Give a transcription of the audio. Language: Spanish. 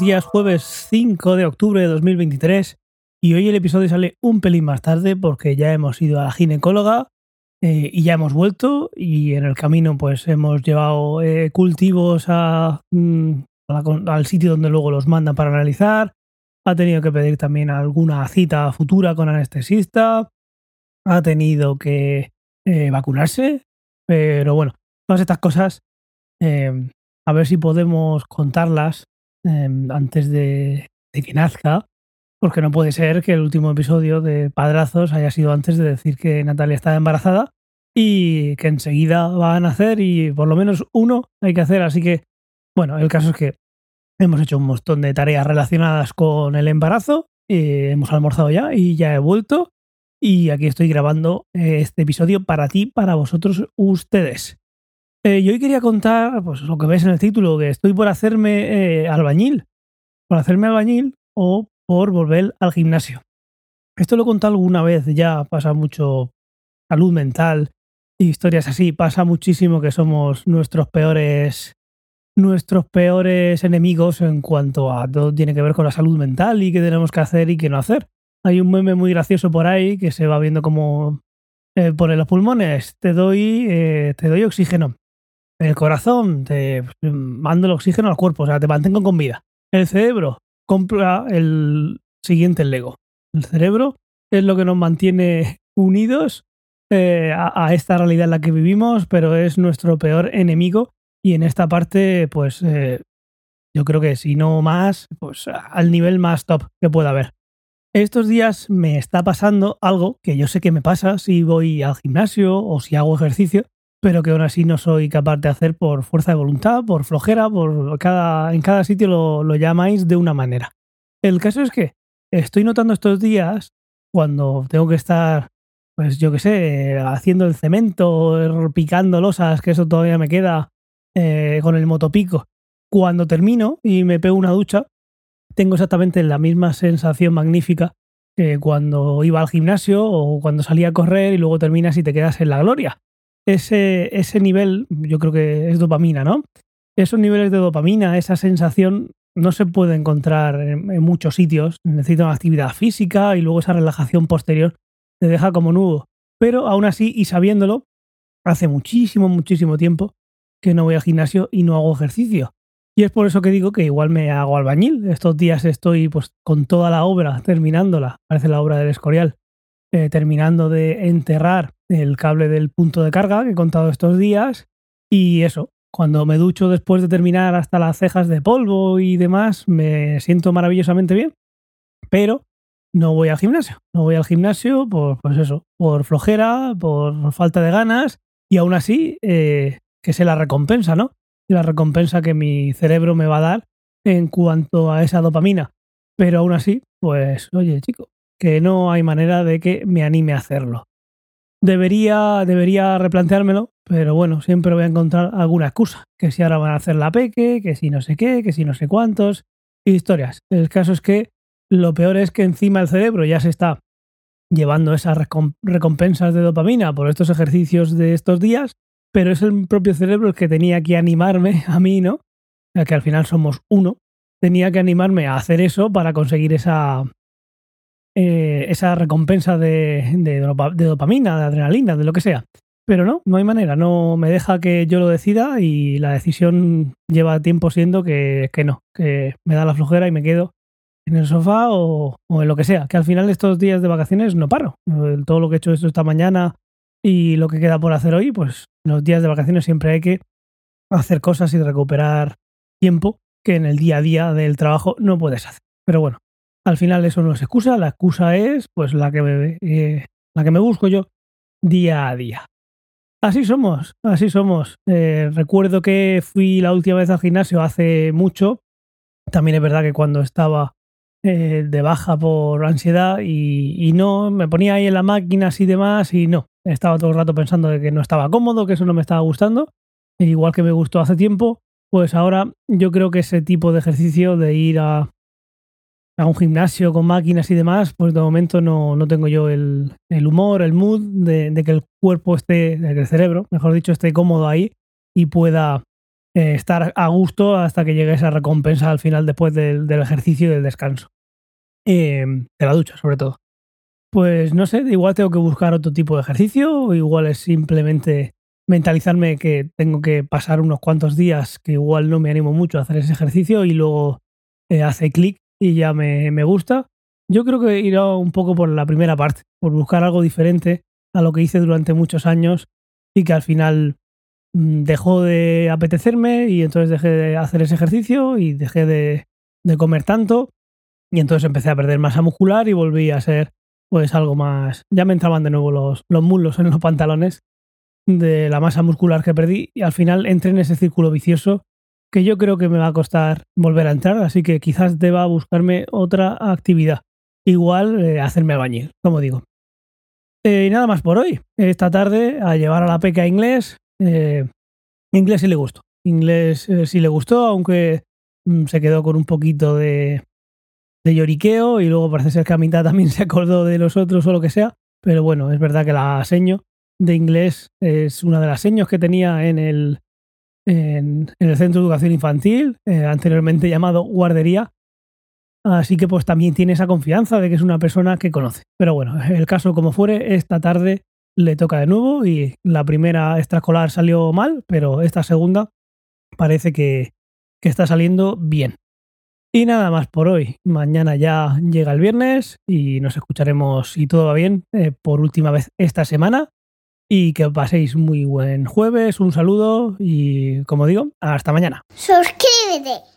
días, jueves 5 de octubre de 2023 y hoy el episodio sale un pelín más tarde porque ya hemos ido a la ginecóloga eh, y ya hemos vuelto y en el camino pues hemos llevado eh, cultivos mm, al sitio donde luego los mandan para analizar, ha tenido que pedir también alguna cita futura con anestesista, ha tenido que eh, vacunarse, pero bueno, todas estas cosas a ver si podemos contarlas em, antes de, que nazca, porque no puede ser que el último episodio de Padrazos haya sido antes de decir que Natalia estaba embarazada y que enseguida va a nacer y por lo menos uno hay que hacer. Así que, bueno, el caso es que hemos hecho un montón de tareas relacionadas con el embarazo, eh, hemos almorzado ya y ya he vuelto y aquí estoy grabando este episodio para ti, para vosotros, ustedes. Eh, yo hoy quería contar, pues lo que ves en el título, que estoy por hacerme eh, albañil. Por hacerme albañil o por volver al gimnasio. Esto lo he contado alguna vez ya, pasa mucho salud mental y historias así. Pasa muchísimo que somos nuestros peores nuestros peores enemigos en cuanto a todo tiene que ver con la salud mental y qué tenemos que hacer y qué no hacer. Hay un meme muy gracioso por ahí que se va viendo como eh, pone los pulmones, te doy, te doy oxígeno el corazón te mando el oxígeno al cuerpo, o sea, te mantengo con vida. El cerebro compra el siguiente Lego. El cerebro es lo que nos mantiene unidos eh, a, esta realidad en la que vivimos, pero es nuestro peor enemigo. Y en esta parte, pues eh, yo creo que si no más, pues al nivel más top que pueda haber. Estos días me está pasando algo que yo sé que me pasa si voy al gimnasio o si hago ejercicio, pero que aún así no soy capaz de hacer por fuerza de voluntad, por flojera, por cada, en cada sitio lo, llamáis de una manera. El caso es que estoy notando estos días, cuando tengo que estar, pues yo qué sé, haciendo el cemento, picando losas, que eso todavía me queda eh, con el motopico, cuando termino y me pego una ducha, tengo exactamente la misma sensación magnífica que cuando iba al gimnasio o cuando salía a correr y luego terminas y te quedas en la gloria ese, ese nivel, yo creo que es dopamina, ¿no? Esos niveles de dopamina, esa sensación, no se puede encontrar en, muchos sitios. Necesita actividad física y luego esa relajación posterior te deja como nudo. Pero aún así, y sabiéndolo, hace muchísimo, muchísimo tiempo que no voy al gimnasio y no hago ejercicio. Y es por eso que digo que igual me hago albañil. Estos días estoy pues con toda la obra terminándola. Parece la obra del Escorial. Eh, terminando de enterrar el cable del punto de carga que he contado estos días. Y eso, cuando me ducho después de terminar hasta las cejas de polvo y demás, me siento maravillosamente bien. Pero no voy al gimnasio. No voy al gimnasio por, pues eso, por flojera, por falta de ganas. Y aún así, eh, que sé la recompensa, ¿no? La recompensa que mi cerebro me va a dar en cuanto a esa dopamina. Pero aún así, pues, oye, chico, que no hay manera de que me anime a hacerlo. Debería, debería replanteármelo, pero bueno, siempre voy a encontrar alguna excusa. Que si ahora van a hacer la peque, que si no sé qué, que si no sé cuántos, historias. El caso es que lo peor es que encima el cerebro ya se está llevando esas recompensas de dopamina por estos ejercicios de estos días, pero es el propio cerebro el que tenía que animarme a mí, ¿no? Que al final somos uno. Tenía que animarme a hacer eso para conseguir esa, eh, esa recompensa de, de, dopamina, de adrenalina, de lo que sea. Pero no, no hay manera, no me deja que yo lo decida y la decisión lleva tiempo siendo que, no, que me da la flojera y me quedo en el sofá o, en lo que sea, que al final estos días de vacaciones no paro. Todo lo que he hecho esto esta mañana y lo que queda por hacer hoy, pues los días de vacaciones siempre hay que hacer cosas y recuperar tiempo que en el día a día del trabajo no puedes hacer. Pero bueno, al final eso no es excusa, la excusa es pues la que me, eh, la que me busco yo día a día. Así somos, así somos. Eh, recuerdo que fui la última vez al gimnasio hace mucho. También es verdad que cuando estaba eh, de baja por ansiedad y, no, me ponía ahí en la máquina y demás y no. Estaba todo el rato pensando de que no estaba cómodo, que eso no me estaba gustando. Igual que me gustó hace tiempo, pues ahora yo creo que ese tipo de ejercicio de ir a, a un gimnasio con máquinas y demás, pues de momento no, no tengo yo el, el, humor, el mood de, que el cuerpo esté, de que el cerebro, mejor dicho, esté cómodo ahí y pueda estar a gusto hasta que llegue esa recompensa al final después del, ejercicio y del descanso. de la ducha, sobre todo. Pues no sé, igual tengo que buscar otro tipo de ejercicio, o igual es simplemente mentalizarme que tengo que pasar unos cuantos días que igual no me animo mucho a hacer ese ejercicio y luego eh, hace clic y ya me, me, gusta. Yo creo que irá un poco por la primera parte, por buscar algo diferente a lo que hice durante muchos años y que al final mm, dejó de apetecerme y entonces dejé de hacer ese ejercicio y dejé de, de comer tanto y entonces empecé a perder masa muscular y volví a ser pues algo más... Ya me entraban de nuevo los, los en los pantalones de la masa muscular que perdí y al final entré en ese círculo vicioso que yo creo que me va a costar volver a entrar, así que quizás deba buscarme otra actividad. Igual eh, hacerme bañil, como digo. Eh, y nada más por hoy. Esta tarde a llevar a la peca inglés. Eh, inglés sí le gustó. Inglés sí le gustó, aunque mm, se quedó con un poquito de, de lloriqueo y luego parece ser que a mitad también se acordó de los otros o lo que sea. Pero bueno, es verdad que la seño de inglés es una de las señas que tenía en el, en, el Centro de Educación Infantil, eh, anteriormente llamado Guardería. Así que pues también tiene esa confianza de que es una persona que conoce. Pero bueno, el caso como fuere, esta tarde le toca de nuevo y la primera extraescolar salió mal, pero esta segunda parece que, que está saliendo bien. Y nada más por hoy. Mañana ya llega el viernes y nos escucharemos, si todo va bien, eh, por última vez esta semana y que paséis muy buen jueves, un saludo y como digo, hasta mañana. Suscríbete.